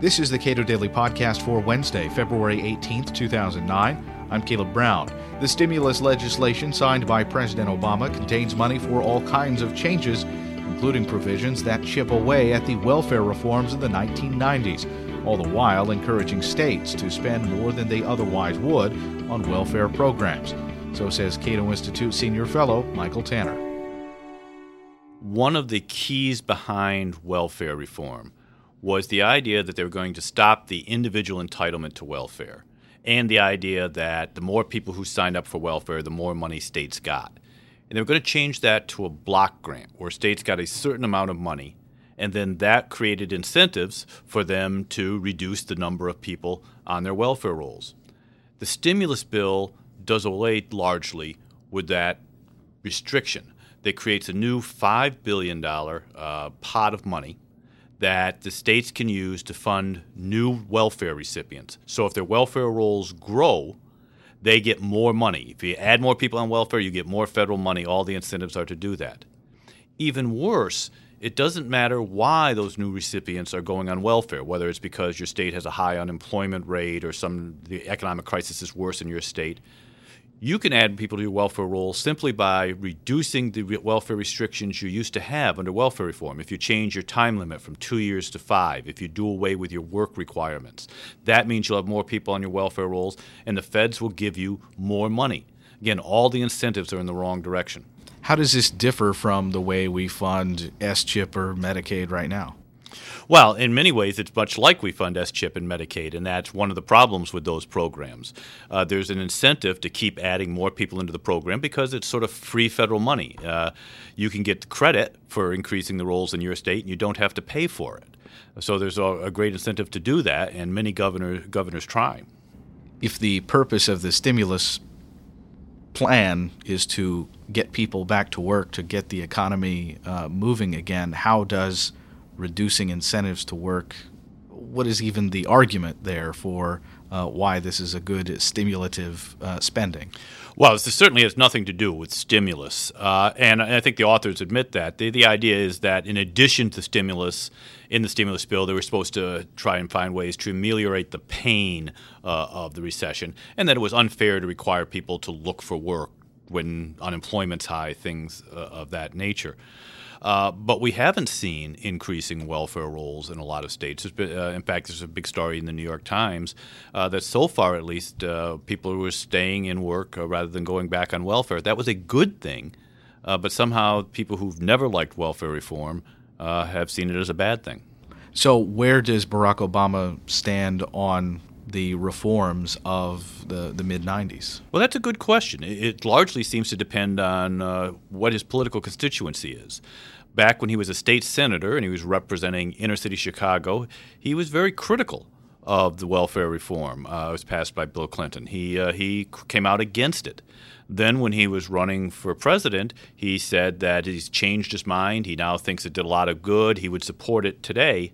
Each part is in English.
This is the Cato Daily Podcast for Wednesday, February 18th, 2009. I'm Caleb Brown. The stimulus legislation signed by President Obama contains money for all kinds of changes, including provisions that chip away at the welfare reforms of the 1990s, all the while encouraging states to spend more than they otherwise would on welfare programs. So says Cato Institute senior fellow Michael Tanner. One of the keys behind welfare reform was the idea that they were going to stop the individual entitlement to welfare and the idea that the more people who signed up for welfare, the more money states got. And they were going to change that to a block grant where states got a certain amount of money, and then that created incentives for them to reduce the number of people on their welfare rolls. The stimulus bill does away largely with that restriction. That creates a new $5 billion uh, pot of money that the states can use to fund new welfare recipients. So if their welfare rolls grow, they get more money. If you add more people on welfare, you get more federal money. All the incentives are to do that. Even worse, it doesn't matter why those new recipients are going on welfare, whether it's because your state has a high unemployment rate or some the economic crisis is worse in your state you can add people to your welfare rolls simply by reducing the welfare restrictions you used to have under welfare reform. If you change your time limit from two years to five, if you do away with your work requirements, that means you'll have more people on your welfare rolls, and the feds will give you more money. Again, all the incentives are in the wrong direction. How does this differ from the way we fund S-CHIP or Medicaid right now? Well, in many ways, it's much like we fund S-CHIP and Medicaid, and that's one of the problems with those programs. Uh, there's an incentive to keep adding more people into the program because it's sort of free federal money. Uh, you can get credit for increasing the rolls in your state, and you don't have to pay for it. So there's a, a great incentive to do that, and many governor, governors try. If the purpose of the stimulus plan is to get people back to work, to get the economy uh, moving again, how does reducing incentives to work. What is even the argument there for uh, why this is a good stimulative uh, spending? Well, this certainly has nothing to do with stimulus. Uh, and I think the authors admit that. The, the idea is that in addition to stimulus, in the stimulus bill, they were supposed to try and find ways to ameliorate the pain uh, of the recession, and that it was unfair to require people to look for work when unemployment's high, things uh, of that nature. Uh, but we haven't seen increasing welfare rolls in a lot of states. Been, uh, in fact, there's a big story in the New York Times uh, that so far, at least, uh, people who are staying in work uh, rather than going back on welfare. That was a good thing, but somehow people who've never liked welfare reform have seen it as a bad thing. So, where does Barack Obama stand on the reforms of the, the mid 90s? Well, that's a good question. It, largely seems to depend on uh, what his political constituency is. Back when he was a state senator and he was representing inner city Chicago, he was very critical of the welfare reform. Uh, was passed by Bill Clinton. He, uh, he came out against it. Then, when he was running for president, he said that he's changed his mind. He now thinks it did a lot of good. He would support it today.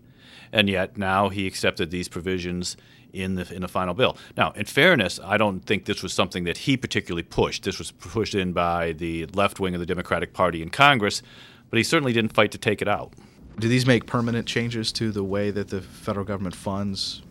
And yet, now he accepted these provisions in the in the final bill. Now, in fairness, I don't think this was something that he particularly pushed. This was pushed in by the left wing of the Democratic Party in Congress, but he certainly didn't fight to take it out. Do these make permanent changes to the way that the federal government funds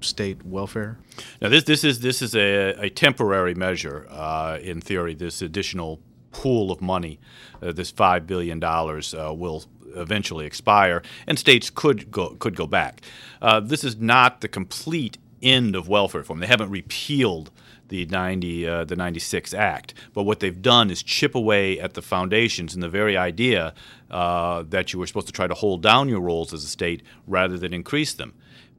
state welfare? Now, this this is this is a, a temporary measure uh, in theory. This additional pool of money, uh, this five billion dollars, uh, will eventually expire, and states could go could go back. Uh, this is not the complete end of welfare reform. They haven't repealed the 90 uh, the 96 act but what they've done is chip away at the foundations and the very idea uh, that you were supposed to try to hold down your rolls as a state rather than increase them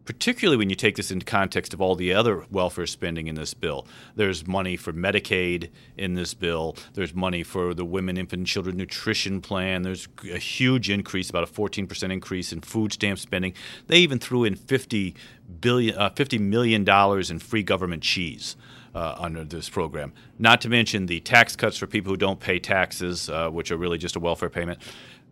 particularly when you take this into context of all the other welfare spending in this bill. There's money for Medicaid in this bill. There's money for the Women, Infant, and Children Nutrition Plan. There's a huge increase, about a 14% increase in food stamp spending. They even threw in 50 billion, uh, $50 million in free government cheese. Uh, under this program. Not to mention the tax cuts for people who don't pay taxes, uh, which are really just a welfare payment.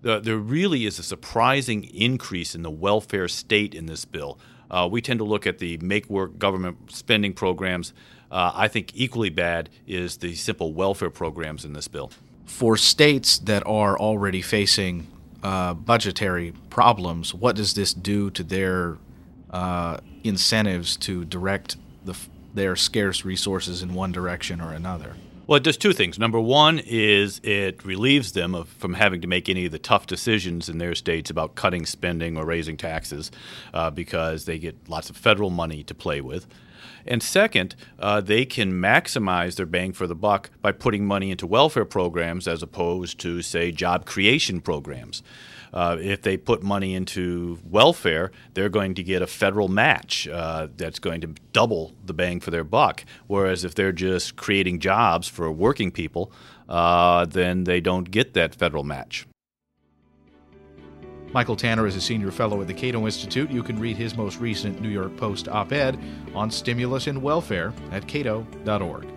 there really is a surprising increase in the welfare state in this bill. Uh, we tend to look at the make work government spending programs. Uh, I think equally bad is the simple welfare programs in this bill. For states that are already facing uh, budgetary problems, what does this do to their uh, incentives to direct the, their scarce resources in one direction or another. Well, it does two things. Number one is it relieves them of, from having to make any of the tough decisions in their states about cutting spending or raising taxes uh, because they get lots of federal money to play with. And second, uh, they can maximize their bang for the buck by putting money into welfare programs as opposed to, say, job creation programs. Uh, if they put money into welfare, they're going to get a federal match uh, that's going to double the bang for their buck. Whereas if they're just creating jobs for working people, uh, then they don't get that federal match. Michael Tanner is a senior fellow at the Cato Institute. You can read his most recent New York Post op ed on stimulus and welfare at cato.org.